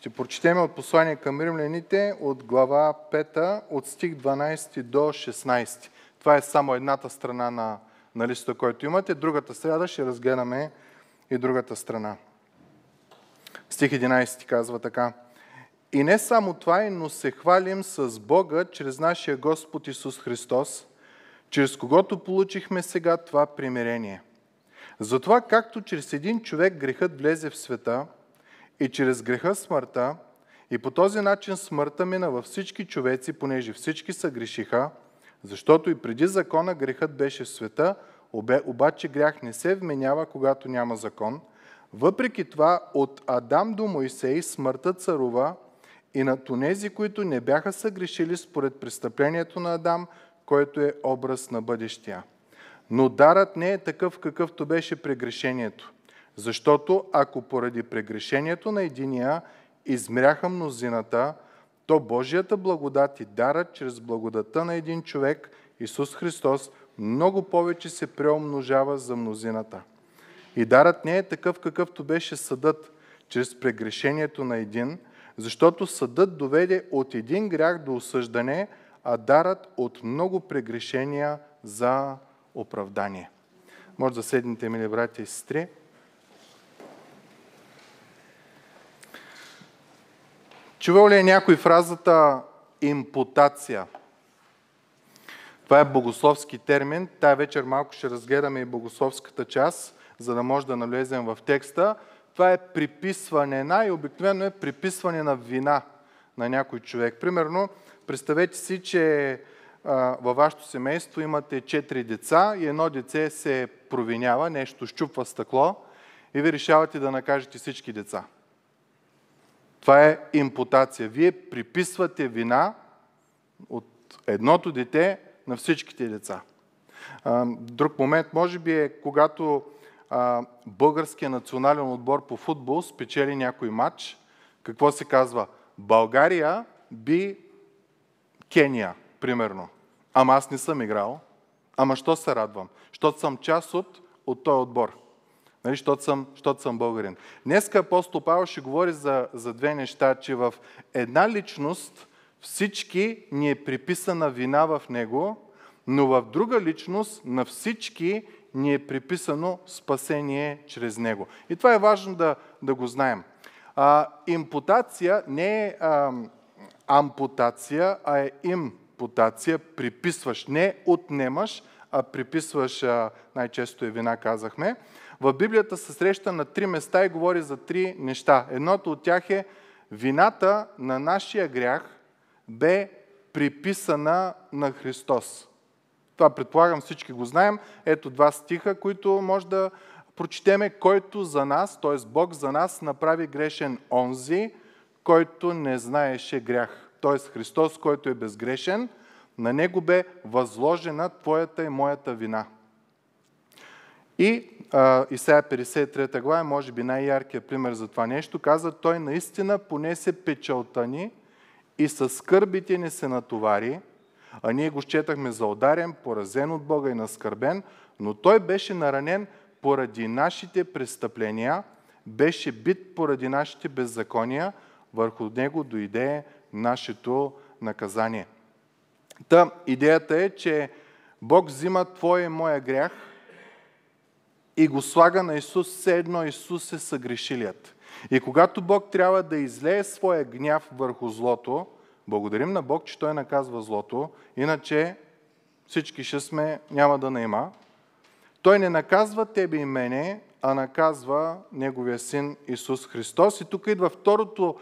Ще прочетем от послание към римляните от глава 5, от стих 12 до 16. Това е само едната страна на, на листа, който имате. Другата среда ще разгледаме и другата страна. Стих 11 казва така. И не само това, но се хвалим с Бога чрез нашия Господ Исус Христос, чрез когото получихме сега това примирение. Затова, както чрез един човек грехът влезе в света и чрез греха смъртта, и по този начин смъртта мина във всички човеци, понеже всички са грешиха, защото и преди закона грехът беше в света, обаче грях не се вменява, когато няма закон. Въпреки това, от Адам до Моисей смъртта царува и на тонези, които не бяха съгрешили според престъплението на Адам, който е образ на бъдещия. Но дарът не е такъв, какъвто беше прегрешението. Защото ако поради прегрешението на единия измряха мнозината, то Божията благодат и дарът чрез благодата на един човек, Исус Христос, много повече се преумножава за мнозината. И дарът не е такъв, какъвто беше съдът чрез прегрешението на един, защото съдът доведе от един грях до осъждане, а дарът от много прегрешения за оправдание. Може да седнете, мили братя и сестри. Чувал ли е някой фразата импутация? Това е богословски термин. Тая вечер малко ще разгледаме и богословската част, за да може да навлезем в текста. Това е приписване, най-обикновено е приписване на вина на някой човек. Примерно, представете си, че във вашето семейство имате четири деца и едно деце се провинява, нещо щупва стъкло и ви решавате да накажете всички деца. Това е импутация. Вие приписвате вина от едното дете на всичките деца. Друг момент може би е когато българския национален отбор по футбол спечели някой матч. Какво се казва? България би Кения, примерно. Ама аз не съм играл. Ама що се радвам? Щото съм част от, от този отбор. Нали, щото, съм, щото съм българин. Днеска апостол Павел ще говори за, за две неща, че в една личност всички ни е приписана вина в него, но в друга личност на всички ни е приписано спасение чрез него. И това е важно да, да го знаем. А, импутация не е а, ампутация, а е импутация. Приписваш, не отнемаш, а приписваш, най-често е вина, казахме. В Библията се среща на три места и говори за три неща. Едното от тях е вината на нашия грях бе приписана на Христос. Това предполагам всички го знаем. Ето два стиха, които може да прочетеме, който за нас, т.е. Бог за нас направи грешен онзи, който не знаеше грях. Т.е. Христос, който е безгрешен, на него бе възложена твоята и моята вина. И а, Исаия 53 глава, може би най-яркият пример за това нещо, каза, той наистина понесе печалта ни и със скърбите ни се натовари, а ние го счетахме за ударен, поразен от Бога и наскърбен, но той беше наранен поради нашите престъпления, беше бит поради нашите беззакония, върху него дойде нашето наказание. Та, идеята е, че Бог взима твоя и моя грях и го слага на Исус, все едно Исус е съгрешилият. И когато Бог трябва да излее своя гняв върху злото, Благодарим на Бог, че Той наказва злото, иначе всички ще сме, няма да наима. Той не наказва тебе и мене, а наказва Неговия Син Исус Христос. И тук идва второто,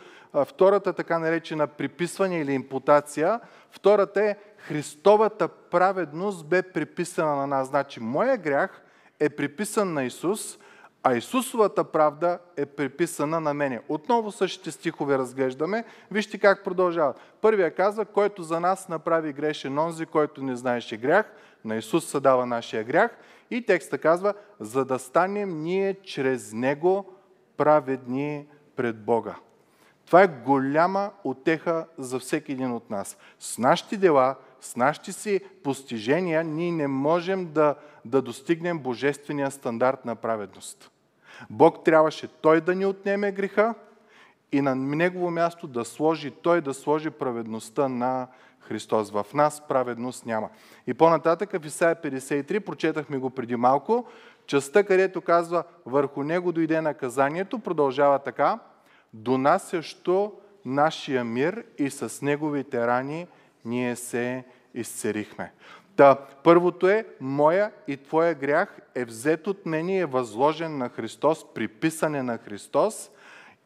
втората така наречена приписване или импутация. Втората е Христовата праведност бе приписана на нас. Значи, моя грях е приписан на Исус, а Исусовата правда е приписана на мене. Отново същите стихове разглеждаме. Вижте как продължава. Първия казва, който за нас направи грешен онзи, който не знаеше грях. На Исус се дава нашия грях. И текста казва, за да станем ние чрез Него праведни пред Бога. Това е голяма отеха за всеки един от нас. С нашите дела, с нашите си постижения, ние не можем да, да достигнем божествения стандарт на праведност. Бог трябваше Той да ни отнеме греха и на негово място да сложи, той да сложи праведността на Христос. В нас праведност няма. И по-нататък в Исаия 53, прочетахме го преди малко, частта, където казва върху него дойде наказанието, продължава така, донасящо нашия мир и с неговите рани ние се изцерихме. Та, първото е, моя и твоя грях е взет от мен и е възложен на Христос, приписане на Христос.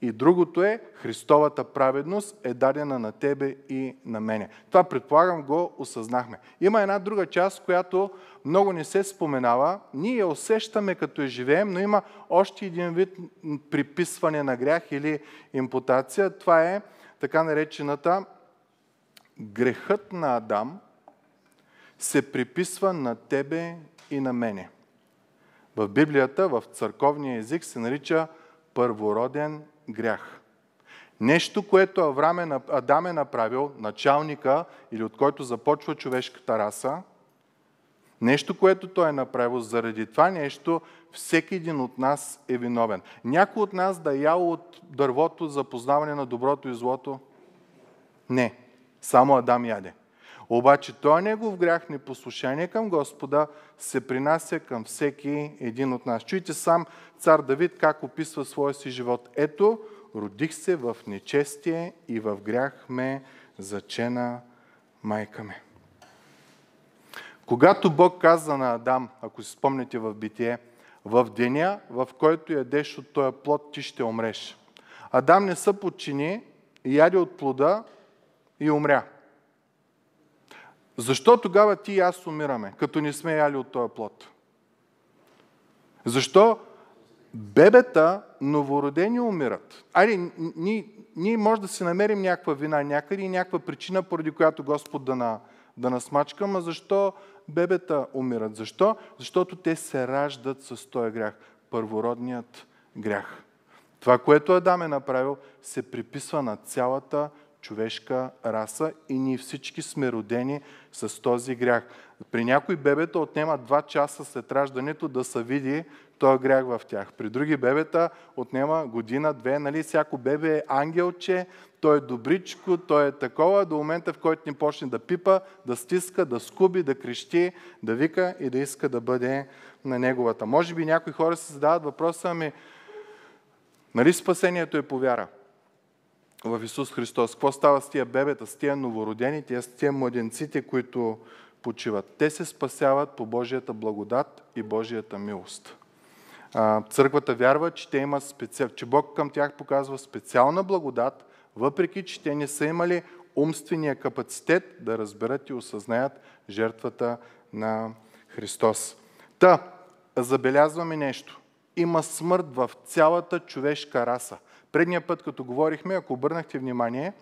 И другото е, Христовата праведност е дадена на тебе и на мене. Това предполагам го осъзнахме. Има една друга част, която много не се споменава. Ние я усещаме като я живеем, но има още един вид приписване на грях или импутация. Това е така наречената грехът на Адам се приписва на тебе и на мене. В Библията, в църковния език се нарича първороден грях. Нещо, което е, Адам е направил, началника или от който започва човешката раса, нещо, което той е направил, заради това нещо всеки един от нас е виновен. Някой от нас да е ял от дървото за познаване на доброто и злото? Не. Само Адам яде. Обаче той негов грях, непослушание към Господа, се принася към всеки един от нас. Чуйте сам цар Давид как описва своя си живот. Ето, родих се в нечестие и в грях ме зачена майка ме. Когато Бог каза на Адам, ако си спомняте в битие, в деня, в който ядеш от този плод, ти ще умреш. Адам не се подчини яде от плода и умря. Защо тогава ти и аз умираме, като не сме яли от този плод? Защо бебета новородени умират? Айде, ние, ние може да си намерим някаква вина някъде и някаква причина, поради която Господ да, на, да насмачка, но защо бебета умират? Защо? Защото те се раждат с този грях. Първородният грях. Това, което Адам е направил, се приписва на цялата човешка раса и ние всички сме родени с този грях. При някои бебета отнема 2 часа след раждането да се види този грях в тях. При други бебета отнема година, две. Нали? Всяко бебе е ангелче, той е добричко, той е такова, до момента в който ни почне да пипа, да стиска, да скуби, да крещи, да вика и да иска да бъде на неговата. Може би някои хора се задават въпроса, ами, нали спасението е по вяра? В Исус Христос. Какво става с тия бебета, с тия новородени, с тия младенците, които почиват? Те се спасяват по Божията благодат и Божията милост. Църквата вярва, че, те имат специал... че Бог към тях показва специална благодат, въпреки че те не са имали умствения капацитет да разберат и осъзнаят жертвата на Христос. Та, забелязваме нещо. Има смърт в цялата човешка раса – Предния път, като говорихме, ако обърнахте внимание,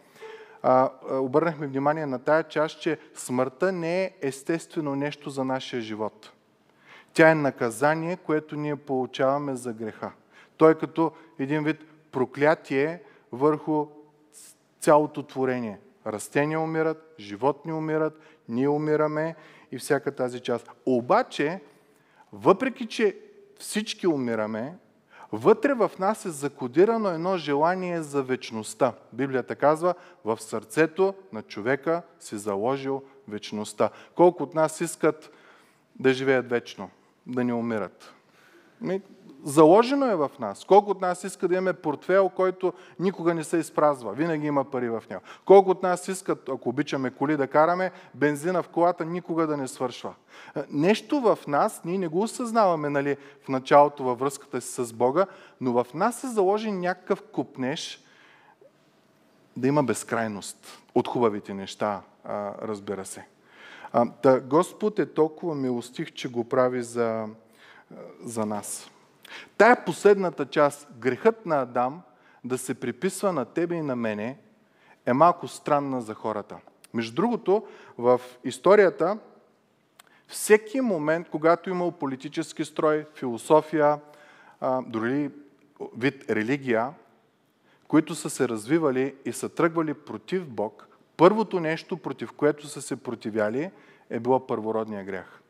обърнахме внимание на тая част, че смъртта не е естествено нещо за нашия живот. Тя е наказание, което ние получаваме за греха. Той е като един вид проклятие върху цялото творение. Растения умират, животни умират, ние умираме и всяка тази част. Обаче, въпреки че всички умираме, Вътре в нас е закодирано едно желание за вечността. Библията казва, в сърцето на човека си заложил вечността. Колко от нас искат да живеят вечно, да не умират? Заложено е в нас. Колко от нас иска да имаме портфел, който никога не се изпразва. Винаги има пари в него. Колко от нас искат, ако обичаме коли да караме, бензина в колата никога да не свършва. Е, нещо в нас, ние не го осъзнаваме нали, в началото във връзката си с Бога, но в нас е заложен някакъв купнеж да има безкрайност от хубавите неща, разбира се. Господ е толкова милостив, че го прави за, за нас. Тая последната част, грехът на Адам, да се приписва на тебе и на мене, е малко странна за хората. Между другото, в историята, всеки момент, когато имал политически строй, философия, дори вид религия, които са се развивали и са тръгвали против Бог, първото нещо, против което са се противяли, е било първородния грях.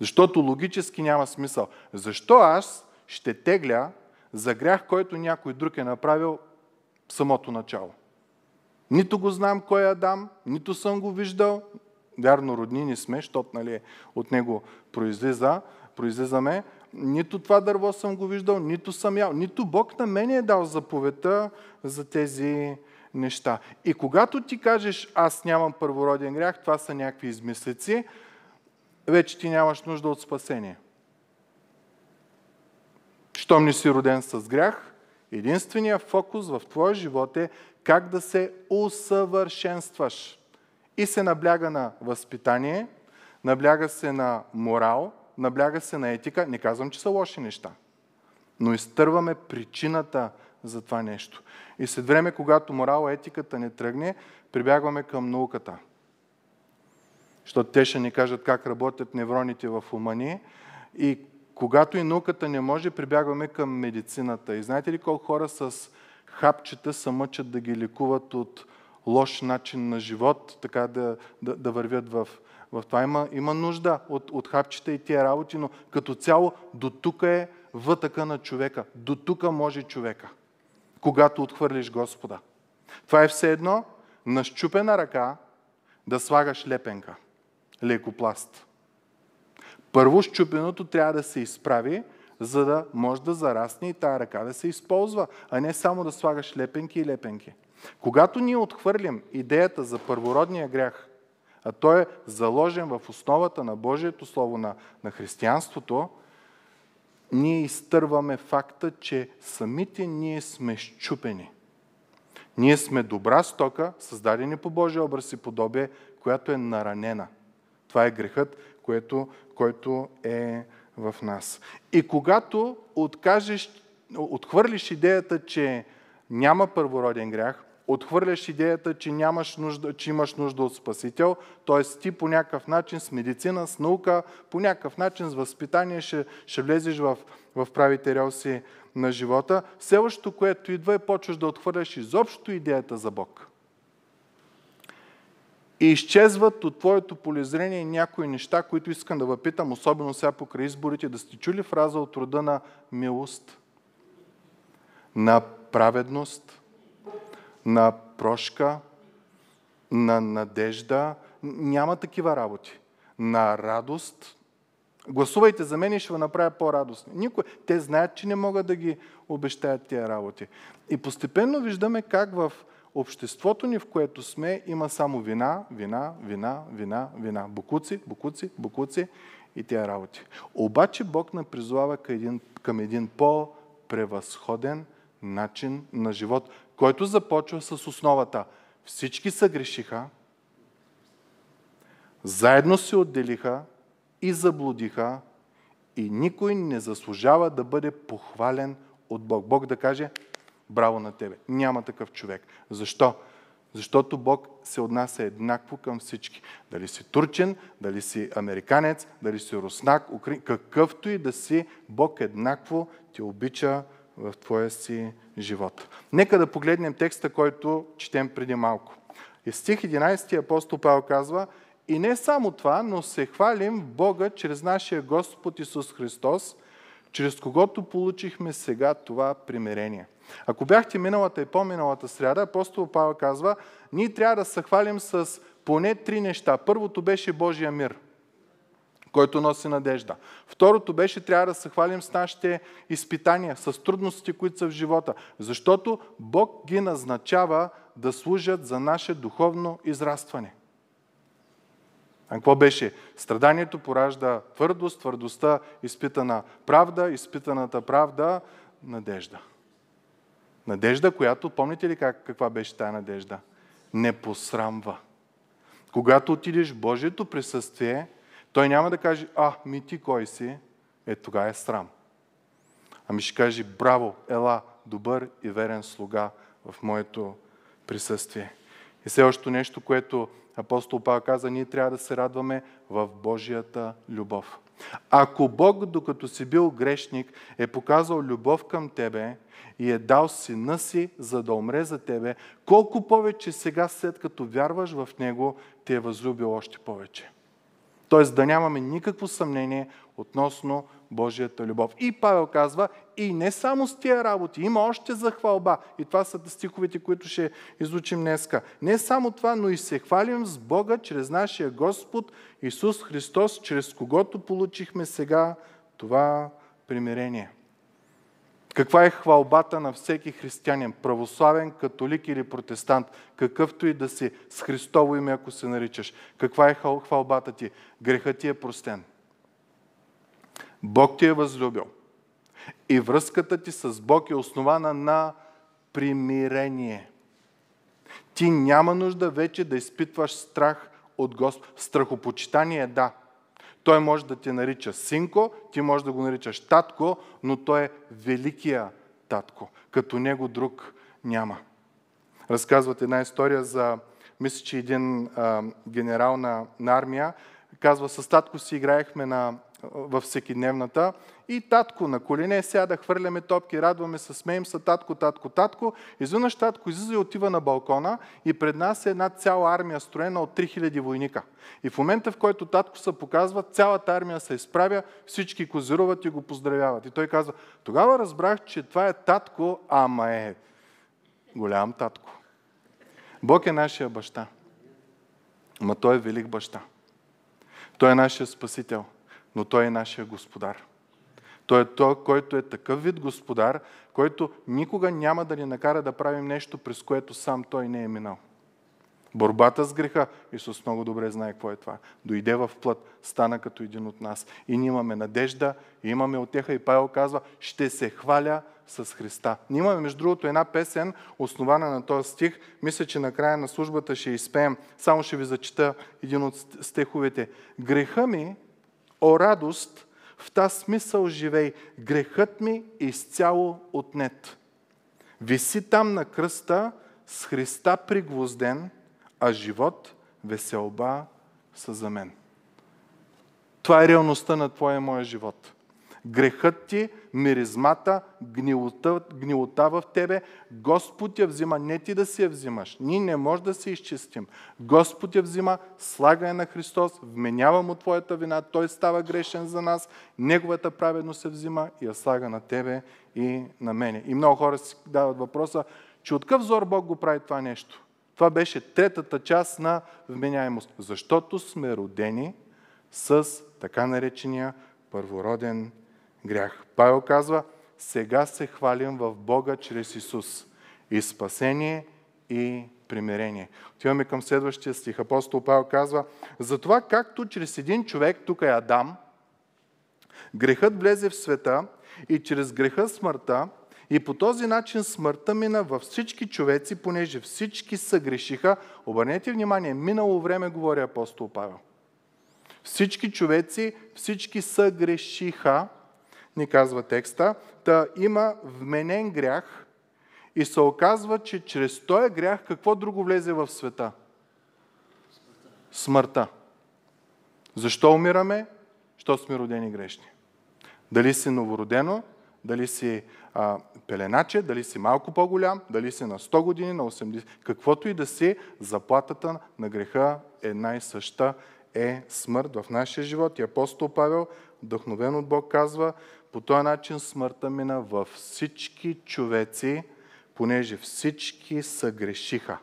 Защото логически няма смисъл. Защо аз ще тегля за грях, който някой друг е направил в самото начало. Нито го знам кой е Адам, нито съм го виждал. Вярно, роднини сме, защото нали, от него произлиза, произлизаме. Нито това дърво съм го виждал, нито съм ял. Нито Бог на мен е дал заповедта за тези неща. И когато ти кажеш, аз нямам първороден грях, това са някакви измислици, вече ти нямаш нужда от спасение. Щом не си роден с грях, единственият фокус в твоя живот е как да се усъвършенстваш. И се набляга на възпитание, набляга се на морал, набляга се на етика. Не казвам, че са лоши неща, но изтърваме причината за това нещо. И след време, когато морал, етиката не тръгне, прибягваме към науката. Защото те ще ни кажат как работят невроните в ума ни. И когато и науката не може, прибягваме към медицината. И знаете ли колко хора с хапчета се мъчат да ги лекуват от лош начин на живот, така да, да, да вървят в, в това. Има, има нужда от, от хапчета и тия работи, но като цяло до тук е вътъка на човека. До тук може човека, когато отхвърлиш Господа. Това е все едно на щупена ръка да слагаш лепенка, лекопласт. Първо щупеното трябва да се изправи, за да може да зарасне и тая ръка да се използва, а не само да слагаш лепенки и лепенки. Когато ние отхвърлим идеята за първородния грях, а той е заложен в основата на Божието Слово на, на християнството, ние изтърваме факта, че самите ние сме щупени. Ние сме добра стока, създадени по Божия образ и подобие, която е наранена. Това е грехът, което, който е в нас. И когато откажеш, отхвърлиш идеята, че няма първороден грях, отхвърляш идеята, че, нямаш нужда, че имаш нужда от Спасител, т.е. ти по някакъв начин с медицина, с наука, по някакъв начин с възпитание ще, ще влезеш в, в правите релси на живота. Следващото, което идва е почваш да отхвърляш изобщо идеята за Бог. Изчезват от твоето полезрение някои неща, които искам да въпитам, особено сега покрай изборите, да сте чули фраза от рода на милост, на праведност, на прошка, на надежда. Няма такива работи. На радост. Гласувайте за мен и ще ви направя по-радостни. Никой. Те знаят, че не могат да ги обещаят тия работи. И постепенно виждаме как в обществото ни, в което сме, има само вина, вина, вина, вина, вина. Букуци, букуци, букуци и тия работи. Обаче Бог не призовава към един, към един по-превъзходен начин на живот, който започва с основата. Всички са грешиха, заедно се отделиха и заблудиха и никой не заслужава да бъде похвален от Бог. Бог да каже, браво на тебе. Няма такъв човек. Защо? Защото Бог се отнася еднакво към всички. Дали си турчен, дали си американец, дали си руснак, украин, какъвто и да си, Бог еднакво те обича в твоя си живот. Нека да погледнем текста, който четем преди малко. И стих 11 апостол Павел казва, и не само това, но се хвалим Бога чрез нашия Господ Исус Христос, чрез когото получихме сега това примирение. Ако бяхте миналата и по-миналата сряда, апостол Павел казва, ние трябва да се хвалим с поне три неща. Първото беше Божия мир – който носи надежда. Второто беше, трябва да се хвалим с нашите изпитания, с трудностите, които са в живота, защото Бог ги назначава да служат за наше духовно израстване. А какво беше? Страданието поражда твърдост, твърдостта изпитана правда, изпитаната правда надежда. Надежда, която, помните ли как, каква беше тая надежда? Не посрамва. Когато отидеш в Божието присъствие, той няма да каже, а, ми ти кой си? Е, тогава е срам. Ами ще каже, браво, ела, добър и верен слуга в моето присъствие. И следващото нещо, което апостол Павел каза, ние трябва да се радваме в Божията любов. Ако Бог, докато си бил грешник, е показал любов към тебе и е дал сина си, за да умре за тебе, колко повече сега, след като вярваш в Него, те е възлюбил още повече. Т.е. да нямаме никакво съмнение относно Божията любов. И Павел казва, и не само с тия работи, има още за хвалба. И това са стиховете, които ще изучим днеска. Не само това, но и се хвалим с Бога чрез нашия Господ Исус Христос, чрез когото получихме сега това примирение. Каква е хвалбата на всеки християнин, православен, католик или протестант, какъвто и да си с Христово име, ако се наричаш? Каква е хвалбата ти? Грехът ти е простен. Бог ти е възлюбил. И връзката ти с Бог е основана на примирение. Ти няма нужда вече да изпитваш страх от Господ. Страхопочитание, да. Той може да те нарича синко, ти може да го наричаш татко, но той е великия татко. Като него друг няма. Разказват една история за, мисля, че един а, генерал на, на армия, казва, с татко си играехме на в всекидневната. И татко на колене сяда, хвърляме топки, радваме се, смеем се, татко, татко, татко. Изведнъж татко излиза и отива на балкона и пред нас е една цяла армия, строена от 3000 войника. И в момента, в който татко се показва, цялата армия се изправя, всички козируват и го поздравяват. И той казва, тогава разбрах, че това е татко, ама е голям татко. Бог е нашия баща. Ма той е велик баща. Той е нашия спасител но Той е нашия Господар. Той е той, който е такъв вид Господар, който никога няма да ни накара да правим нещо, през което сам Той не е минал. Борбата с греха, Исус много добре знае какво е това. Дойде в плът, стана като един от нас. И ние имаме надежда, и имаме отеха. И Павел казва, ще се хваля с Христа. Ние имаме, между другото, една песен, основана на този стих. Мисля, че на края на службата ще изпеем. Само ще ви зачита един от стиховете. Греха ми О радост, в та смисъл живей, грехът ми изцяло отнет. Виси там на кръста, с Христа пригвозден, а живот, веселба са за мен. Това е реалността на твоя моя живот. Грехът ти, миризмата, гнилота, гнилота в тебе, Господ я взима, не ти да си я взимаш. Ние не може да се изчистим. Господ я взима, слага я на Христос, вменява му твоята вина, Той става грешен за нас, Неговата праведност се взима и я слага на тебе и на мене. И много хора си дават въпроса, че от къв зор Бог го прави това нещо? Това беше третата част на вменяемост. Защото сме родени с така наречения първороден грях. Павел казва, сега се хвалим в Бога чрез Исус. И спасение, и примирение. Отиваме към следващия стих. Апостол Павел казва, затова както чрез един човек, тук е Адам, грехът влезе в света и чрез греха смъртта, и по този начин смъртта мина във всички човеци, понеже всички са грешиха. Обърнете внимание, минало време говори апостол Павел. Всички човеци, всички са грешиха, ни казва текста, да има вменен грях и се оказва, че чрез този грях какво друго влезе в света? Смъртта. Защо умираме? Що сме родени грешни. Дали си новородено, дали си а, пеленаче, дали си малко по-голям, дали си на 100 години, на 80, каквото и да си, заплатата на греха една и съща е смърт в нашия живот. И апостол Павел, вдъхновен от Бог, казва, по този начин смъртта мина във всички човеци, понеже всички съгрешиха.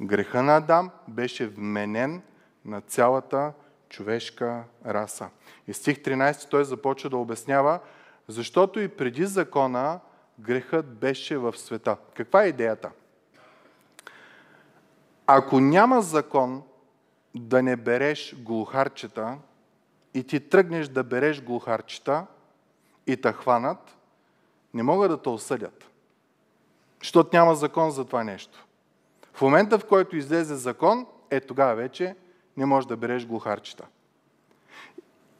Греха на Адам беше вменен на цялата човешка раса. И стих 13 той започва да обяснява, защото и преди закона грехът беше в света. Каква е идеята? Ако няма закон да не береш глухарчета, и ти тръгнеш да береш глухарчета и те хванат, не могат да те осъдят. Защото няма закон за това нещо. В момента, в който излезе закон, е тогава вече не можеш да береш глухарчета.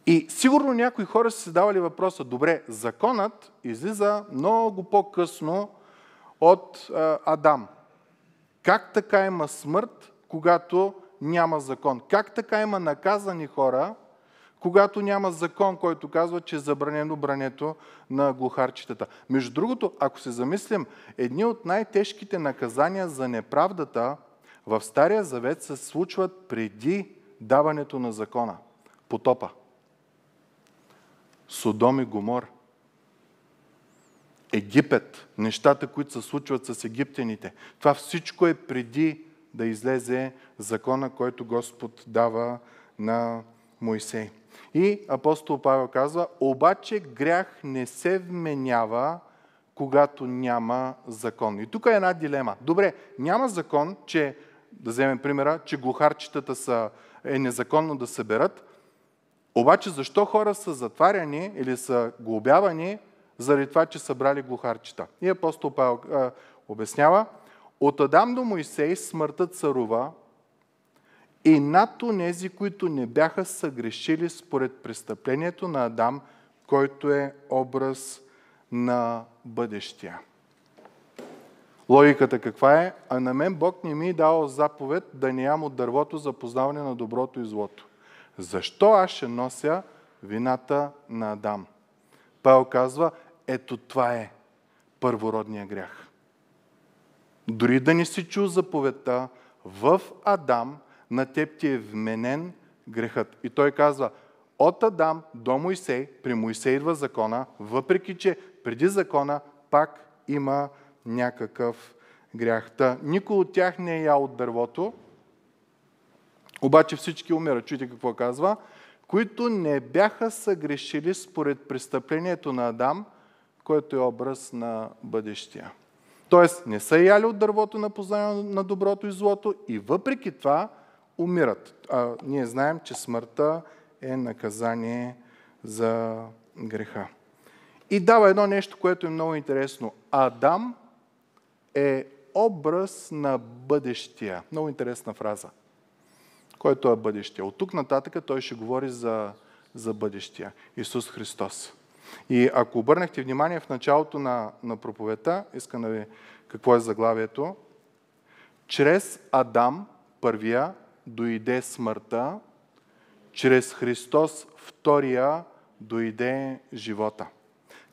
И сигурно някои хора са си давали въпроса, добре, законът излиза много по-късно от а, Адам. Как така има смърт, когато няма закон? Как така има наказани хора, когато няма закон, който казва, че е забранено брането на глухарчетата. Между другото, ако се замислим, едни от най-тежките наказания за неправдата в Стария Завет се случват преди даването на закона. Потопа. Содом и Гомор. Египет, нещата, които се случват с египтяните. Това всичко е преди да излезе закона, който Господ дава на Моисей. И апостол Павел казва, обаче грях не се вменява, когато няма закон. И тук е една дилема. Добре, няма закон, че, да вземем примера, че глухарчетата са, е незаконно да съберат, обаче защо хора са затваряни или са глобявани заради това, че са брали глухарчета? И апостол Павел а, обяснява, от Адам до Моисей смъртта царува и над онези, които не бяха съгрешили според престъплението на Адам, който е образ на бъдещия. Логиката каква е? А на мен Бог не ми е дал заповед да не ям от дървото за познаване на доброто и злото. Защо аз ще нося вината на Адам? Павел казва, ето това е първородния грях. Дори да не си чул заповедта, в Адам на теб ти е вменен грехът. И той казва, от Адам до Моисей, при Моисей идва закона, въпреки че преди закона пак има някакъв грях. Та, никой от тях не е ял от дървото, обаче всички умират. Чуйте какво казва. Които не бяха съгрешили според престъплението на Адам, който е образ на бъдещия. Тоест, не са яли от дървото на познание на доброто и злото и въпреки това умират. А ние знаем, че смъртта е наказание за греха. И дава едно нещо, което е много интересно. Адам е образ на бъдещия. Много интересна фраза. Който е бъдещия? От тук нататък той ще говори за, за бъдещия. Исус Христос. И ако обърнахте внимание в началото на, на проповета, искам да ви какво е заглавието, чрез Адам, първия, дойде смъртта, чрез Христос, втория, дойде живота.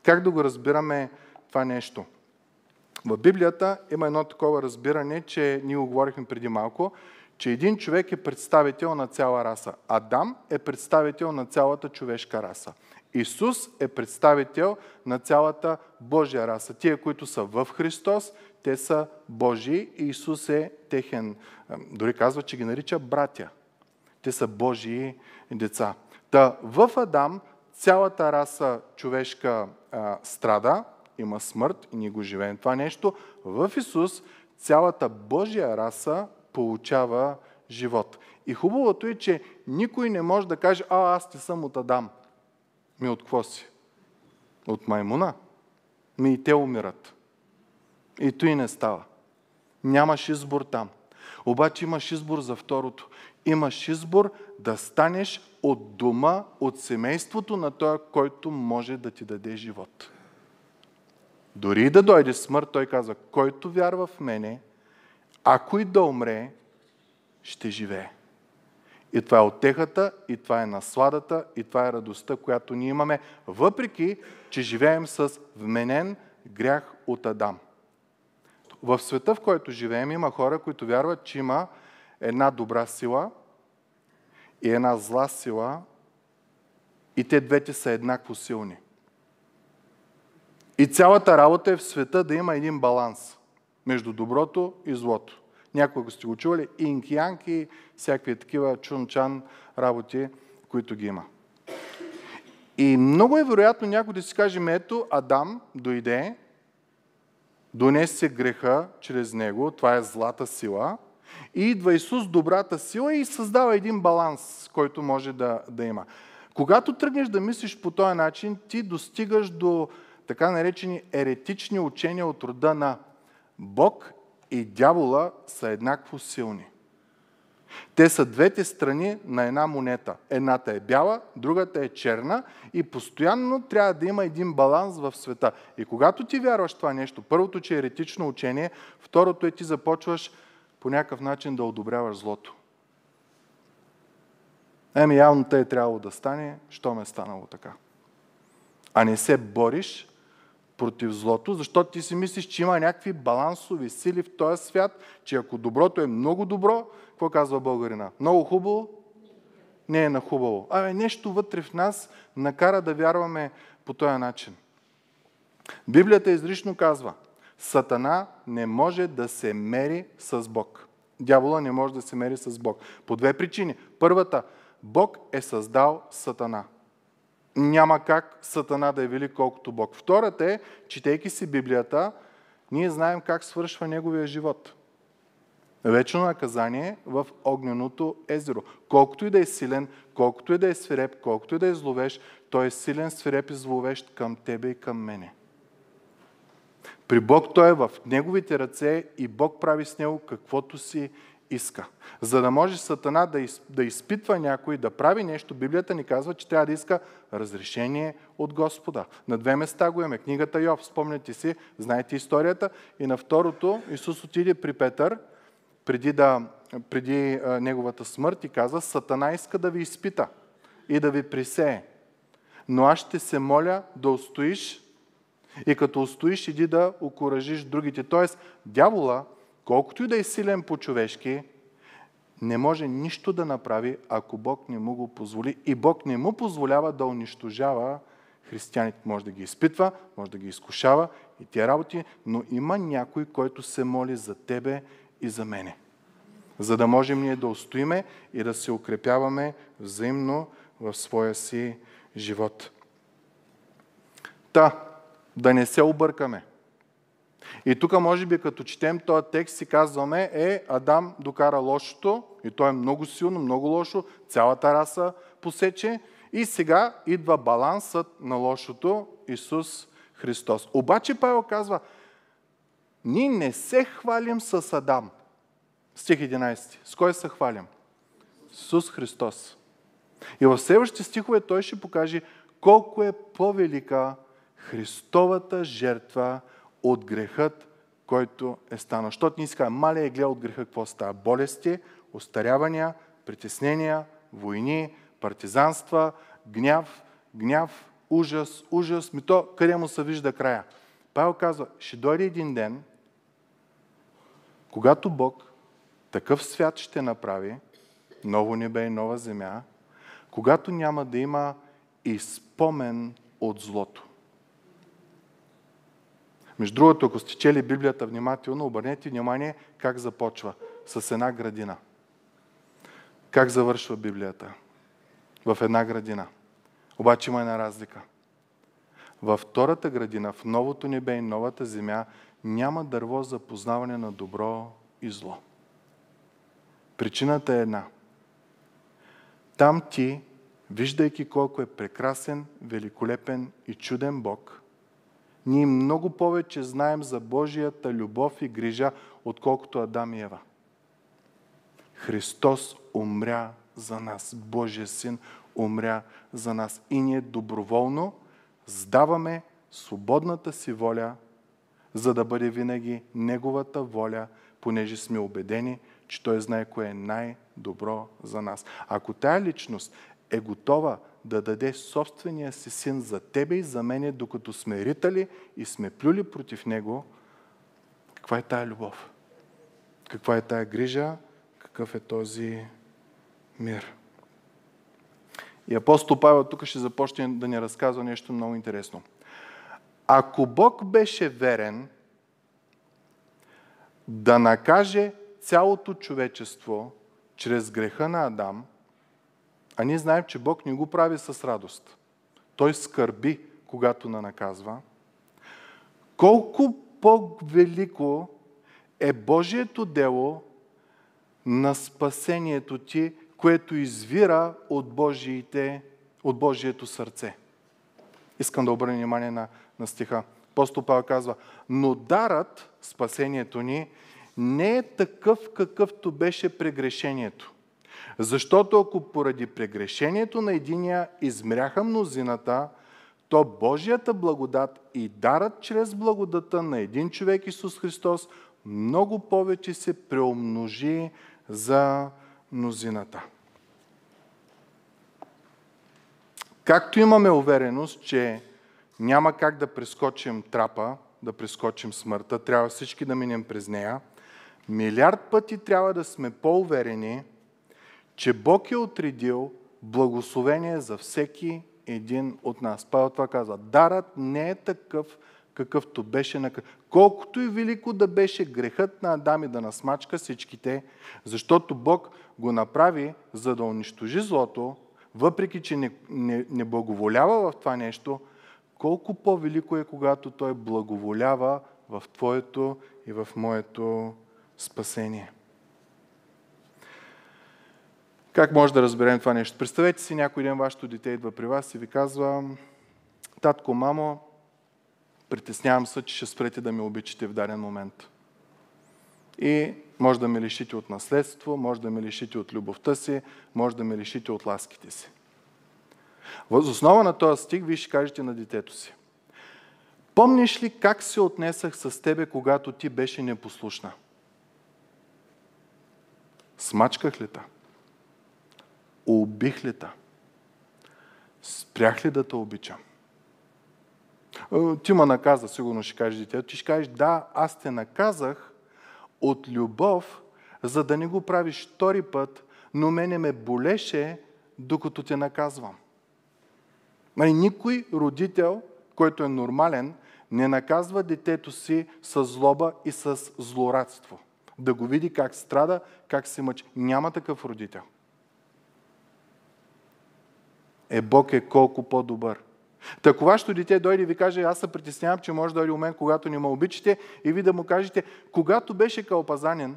Как да го разбираме това нещо? В Библията има едно такова разбиране, че ние го говорихме преди малко, че един човек е представител на цяла раса. Адам е представител на цялата човешка раса. Исус е представител на цялата Божия раса. Тие, които са в Христос, те са Божии и Исус е техен. Дори казва, че ги нарича братя. Те са Божии деца. Та в Адам цялата раса човешка а, страда, има смърт и ние го живеем това нещо. В Исус цялата Божия раса получава живот. И хубавото е, че никой не може да каже, а, аз не съм от Адам. Ми от какво си? От маймуна? Ми и те умират. И той не става. Нямаш избор там. Обаче имаш избор за второто. Имаш избор да станеш от дома, от семейството на този, който може да ти даде живот. Дори да дойде смърт, той каза, който вярва в мене, ако и да умре, ще живее. И това е отехата, и това е насладата, и това е радостта, която ние имаме, въпреки, че живеем с вменен грях от Адам. В света, в който живеем, има хора, които вярват, че има една добра сила и една зла сила и те двете са еднакво силни. И цялата работа е в света да има един баланс между доброто и злото. Някой го сте го чували, инк и всякакви такива чунчан работи, които ги има. И много е вероятно някой да си каже, ето Адам дойде, донесе греха чрез него, това е злата сила, и идва Исус, добрата сила и създава един баланс, който може да, да има. Когато тръгнеш да мислиш по този начин, ти достигаш до така наречени еретични учения от рода на Бог и дявола са еднакво силни. Те са двете страни на една монета. Едната е бяла, другата е черна и постоянно трябва да има един баланс в света. И когато ти вярваш това нещо, първото, че е еретично учение, второто е ти започваш по някакъв начин да одобряваш злото. Еми, явно те е трябвало да стане, що ме е станало така. А не се бориш против злото, защото ти си мислиш, че има някакви балансови сили в този свят, че ако доброто е много добро, какво казва българина? Много хубаво? не е нахубаво. Абе, нещо вътре в нас накара да вярваме по този начин. Библията изрично казва, Сатана не може да се мери с Бог. Дявола не може да се мери с Бог. По две причини. Първата, Бог е създал Сатана. Няма как Сатана да е велик колкото Бог. Втората е, четейки си Библията, ние знаем как свършва неговия живот. Вечно наказание в огненото езеро. Колкото и да е силен, колкото и да е свиреп, колкото и да е зловещ, той е силен, свиреп и зловещ към тебе и към мене. При Бог той е в неговите ръце и Бог прави с него каквото си иска. За да може Сатана да, из, да изпитва някой, да прави нещо, Библията ни казва, че трябва да иска разрешение от Господа. На две места го имаме. Книгата Йов, спомняте си, знаете историята. И на второто Исус отиде при Петър, преди, да, преди а, неговата смърт и каза, Сатана иска да ви изпита и да ви присее. Но аз ще се моля да устоиш и като устоиш, иди да окоръжиш другите. Тоест, дявола, колкото и да е силен по-човешки, не може нищо да направи, ако Бог не му го позволи. И Бог не му позволява да унищожава християните. Може да ги изпитва, може да ги изкушава и тия работи, но има някой, който се моли за тебе и за мене. За да можем ние да устоиме и да се укрепяваме взаимно в своя си живот. Та, да не се объркаме. И тук, може би, като четем този текст, си казваме, е, Адам докара лошото, и то е много силно, много лошо, цялата раса посече, и сега идва балансът на лошото Исус Христос. Обаче Павел казва, ние не се хвалим с Адам. Стих 11. С кой се хвалим? Исус Христос. И в следващите стихове той ще покаже колко е по-велика Христовата жертва от грехът, който е станал. Защото ни иска, маля е гледа от греха какво става. Болести, остарявания, притеснения, войни, партизанства, гняв, гняв, ужас, ужас. Ми то, къде му се вижда края? Павел казва, ще дойде един ден, когато Бог такъв свят ще направи, ново небе и нова земя, когато няма да има и спомен от злото. Между другото, ако сте чели Библията внимателно, обърнете внимание как започва. С една градина. Как завършва Библията? В една градина. Обаче има една разлика. Във втората градина, в новото небе и новата земя, няма дърво за познаване на добро и зло. Причината е една. Там ти, виждайки колко е прекрасен, великолепен и чуден Бог – ние много повече знаем за Божията любов и грижа, отколкото Адам и Ева. Христос умря за нас. Божия син умря за нас. И ние доброволно сдаваме свободната си воля, за да бъде винаги Неговата воля, понеже сме убедени, че Той знае кое е най-добро за нас. Ако тая личност е готова да даде собствения си син за тебе и за мене, докато сме ритали и сме плюли против него, каква е тая любов? Каква е тая грижа? Какъв е този мир? И апостол Павел тук ще започне да ни разказва нещо много интересно. Ако Бог беше верен да накаже цялото човечество чрез греха на Адам – а ние знаем, че Бог не го прави с радост. Той скърби, когато на наказва. Колко по-велико е Божието дело на спасението ти, което извира от, Божиите, от Божието сърце. Искам да обърна внимание на, на стиха. Апостол казва, но дарът, спасението ни, не е такъв, какъвто беше прегрешението. Защото ако поради прегрешението на единия измряха мнозината, то Божията благодат и дарът чрез благодата на един човек Исус Христос много повече се преумножи за мнозината. Както имаме увереност, че няма как да прескочим трапа, да прескочим смъртта, трябва всички да минем през нея, милиард пъти трябва да сме по-уверени, че Бог е отредил благословение за всеки един от нас. Павел това казва. Дарът не е такъв, какъвто беше на... Колкото и велико да беше грехът на Адам и да насмачка всичките, защото Бог го направи, за да унищожи злото, въпреки че не, не, не благоволява в това нещо, колко по-велико е, когато Той благоволява в Твоето и в моето спасение. Как може да разберем това нещо? Представете си, някой ден вашето дете идва при вас и ви казва, татко, мамо, притеснявам се, че ще спрете да ме обичате в даден момент. И може да ме лишите от наследство, може да ме лишите от любовта си, може да ме лишите от ласките си. Въз основа на този стих вие ще кажете на детето си. Помниш ли как се отнесах с тебе, когато ти беше непослушна? Смачках ли те? Убих ли те? Спрях ли да те обичам? Е, ти ме наказа, сигурно ще кажеш детето. Ти ще кажеш, да, аз те наказах от любов, за да не го правиш втори път, но мене ме болеше, докато те наказвам. Май, никой родител, който е нормален, не наказва детето си с злоба и с злорадство. Да го види как страда, как се мъчи. Няма такъв родител. Е, Бог е колко по-добър. Тако вашето дете дойде и ви каже, аз се притеснявам, че може да дойде у мен, когато не ме обичате, и ви да му кажете, когато беше кълпазанен,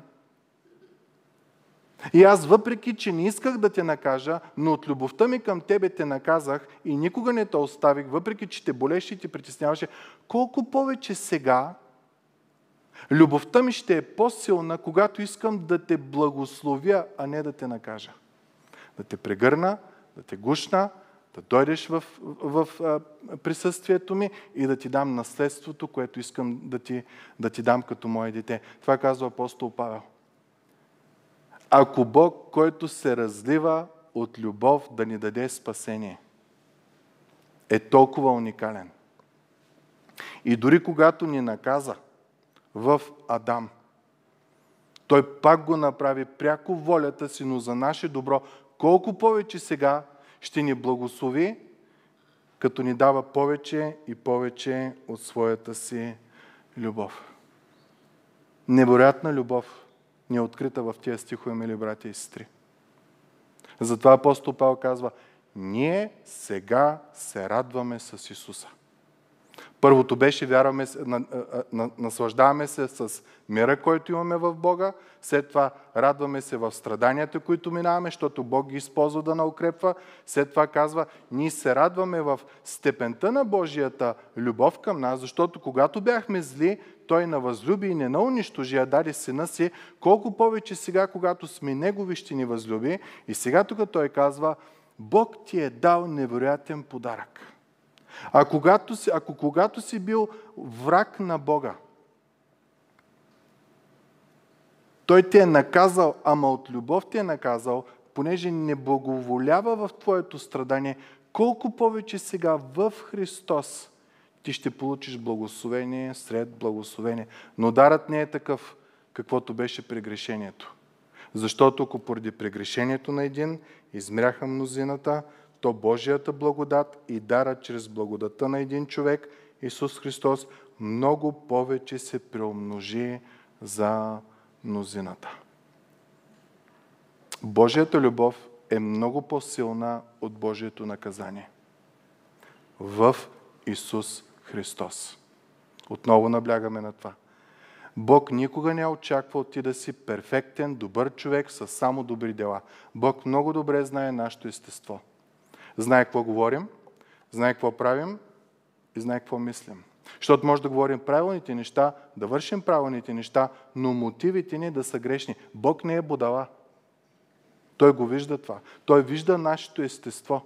и аз въпреки, че не исках да те накажа, но от любовта ми към тебе те наказах и никога не те оставих, въпреки, че те болеше и те притесняваше, колко повече сега любовта ми ще е по-силна, когато искам да те благословя, а не да те накажа. Да те прегърна, да те гушна, да дойдеш в, в, в присъствието ми и да ти дам наследството, което искам да ти, да ти дам като мое дете. Това казва апостол Павел. Ако Бог, който се разлива от любов да ни даде спасение, е толкова уникален. И дори когато ни наказа в Адам, той пак го направи пряко волята си, но за наше добро. Колко повече сега ще ни благослови, като ни дава повече и повече от своята си любов. Невероятна любов ни е открита в тия стихове, мили брати и сестри. Затова апостол Павел казва, ние сега се радваме с Исуса. Първото беше, вярваме, наслаждаваме се с мира, който имаме в Бога. След това радваме се в страданията, които минаваме, защото Бог ги използва да наукрепва. След това казва, ние се радваме в степента на Божията любов към нас, защото когато бяхме зли, Той на възлюби и не на унищожи, а даде сина си, колко повече сега, когато сме Негови, ще ни възлюби. И сега тук Той казва, Бог ти е дал невероятен подарък. А когато си, ако когато си бил враг на Бога, Той те е наказал, ама от любов те е наказал, понеже не благоволява в твоето страдание, колко повече сега в Христос ти ще получиш благословение сред благословение. Но дарът не е такъв, каквото беше прегрешението. Защото ако поради прегрешението на един измряха мнозината, то Божията благодат и дара чрез благодата на един човек, Исус Христос, много повече се преумножи за мнозината. Божията любов е много по-силна от Божието наказание. В Исус Христос. Отново наблягаме на това. Бог никога не очаква от ти да си перфектен, добър човек с само добри дела. Бог много добре знае нашето естество – знае какво говорим, знае какво правим и знае какво мислим. Защото може да говорим правилните неща, да вършим правилните неща, но мотивите ни да са грешни. Бог не е будала. Той го вижда това. Той вижда нашето естество.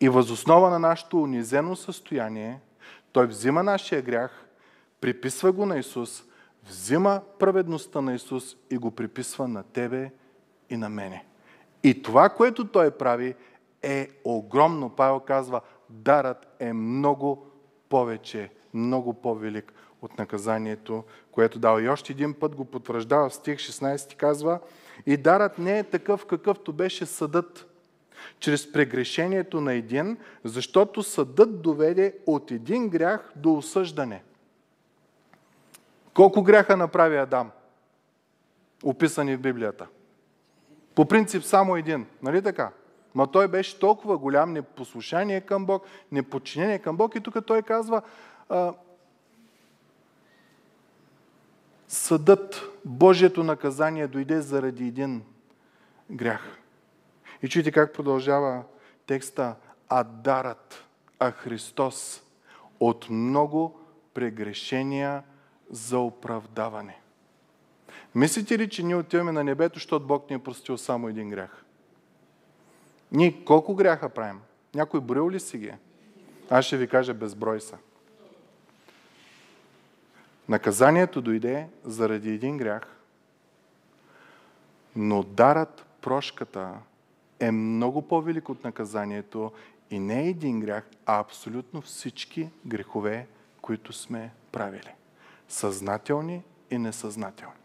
И възоснова на нашето унизено състояние, той взима нашия грях, приписва го на Исус, взима праведността на Исус и го приписва на тебе и на мене. И това, което той прави, е огромно. Павел казва, дарът е много повече, много по-велик от наказанието, което дава. И още един път го потвърждава в стих 16 казва, и дарът не е такъв, какъвто беше съдът. чрез прегрешението на един, защото съдът доведе от един грях до осъждане. Колко гряха направи Адам? Описани в Библията. По принцип само един, нали така? Ма той беше толкова голям непослушание към Бог, неподчинение към Бог и тук той казва а, съдът, Божието наказание дойде заради един грях. И чуйте как продължава текста. А дарът, а Христос от много прегрешения за оправдаване. Мислите ли, че ние отиваме на небето, защото Бог ни е простил само един грях? Ние колко гряха правим? Някой броил ли си ги? Аз ще ви кажа безброй са. Наказанието дойде заради един грях, но дарът, прошката е много по-велик от наказанието и не е един грях, а абсолютно всички грехове, които сме правили. Съзнателни и несъзнателни.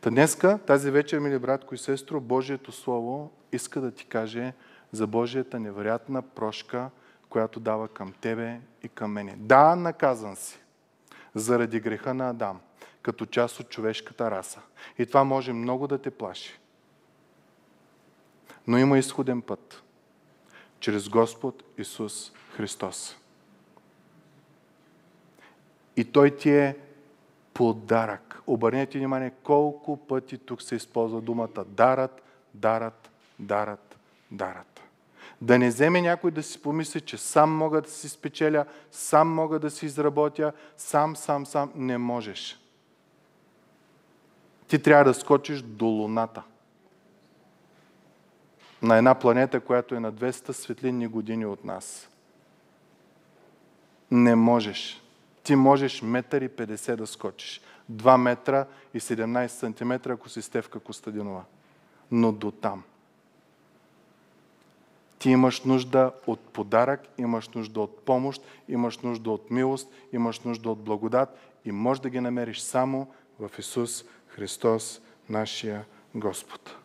Та днеска, тази вечер, мили братко и сестро, Божието Слово иска да ти каже за Божията невероятна прошка, която дава към тебе и към мене. Да, наказан си заради греха на Адам, като част от човешката раса. И това може много да те плаши. Но има изходен път. Чрез Господ Исус Христос. И Той ти е подарък. Обърнете внимание колко пъти тук се използва думата дарат, дарат, дарат, дарат. Да не вземе някой да си помисли, че сам мога да си спечеля, сам мога да си изработя, сам, сам, сам. Не можеш. Ти трябва да скочиш до Луната. На една планета, която е на 200 светлинни години от нас. Не можеш. Ти можеш метър и 50 да скочиш. 2 метра и 17 сантиметра, ако си Стевка Костадинова. Но до там. Ти имаш нужда от подарък, имаш нужда от помощ, имаш нужда от милост, имаш нужда от благодат и можеш да ги намериш само в Исус Христос, нашия Господ.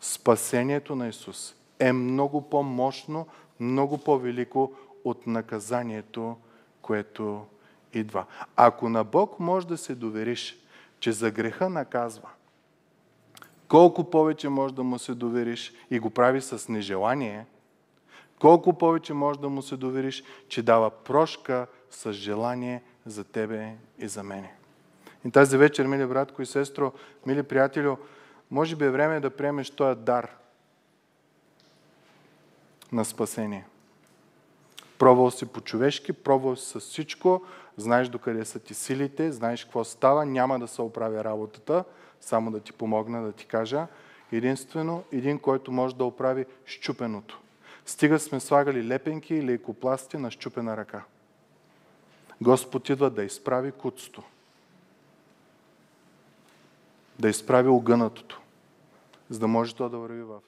Спасението на Исус е много по-мощно, много по-велико от наказанието, което идва. Ако на Бог може да се довериш, че за греха наказва, колко повече може да му се довериш и го прави с нежелание, колко повече може да му се довериш, че дава прошка с желание за тебе и за мене. И тази вечер, мили братко и сестро, мили приятелю, може би е време да приемеш този дар на спасение. Пробвал си по-човешки, пробвал си с всичко, знаеш докъде са ти силите, знаеш какво става, няма да се оправя работата, само да ти помогна да ти кажа. Единствено, един, който може да оправи щупеното. Стига сме слагали лепенки или екопласти на щупена ръка. Господ идва да изправи куцото. Да изправи огънатото, за да може то да върви в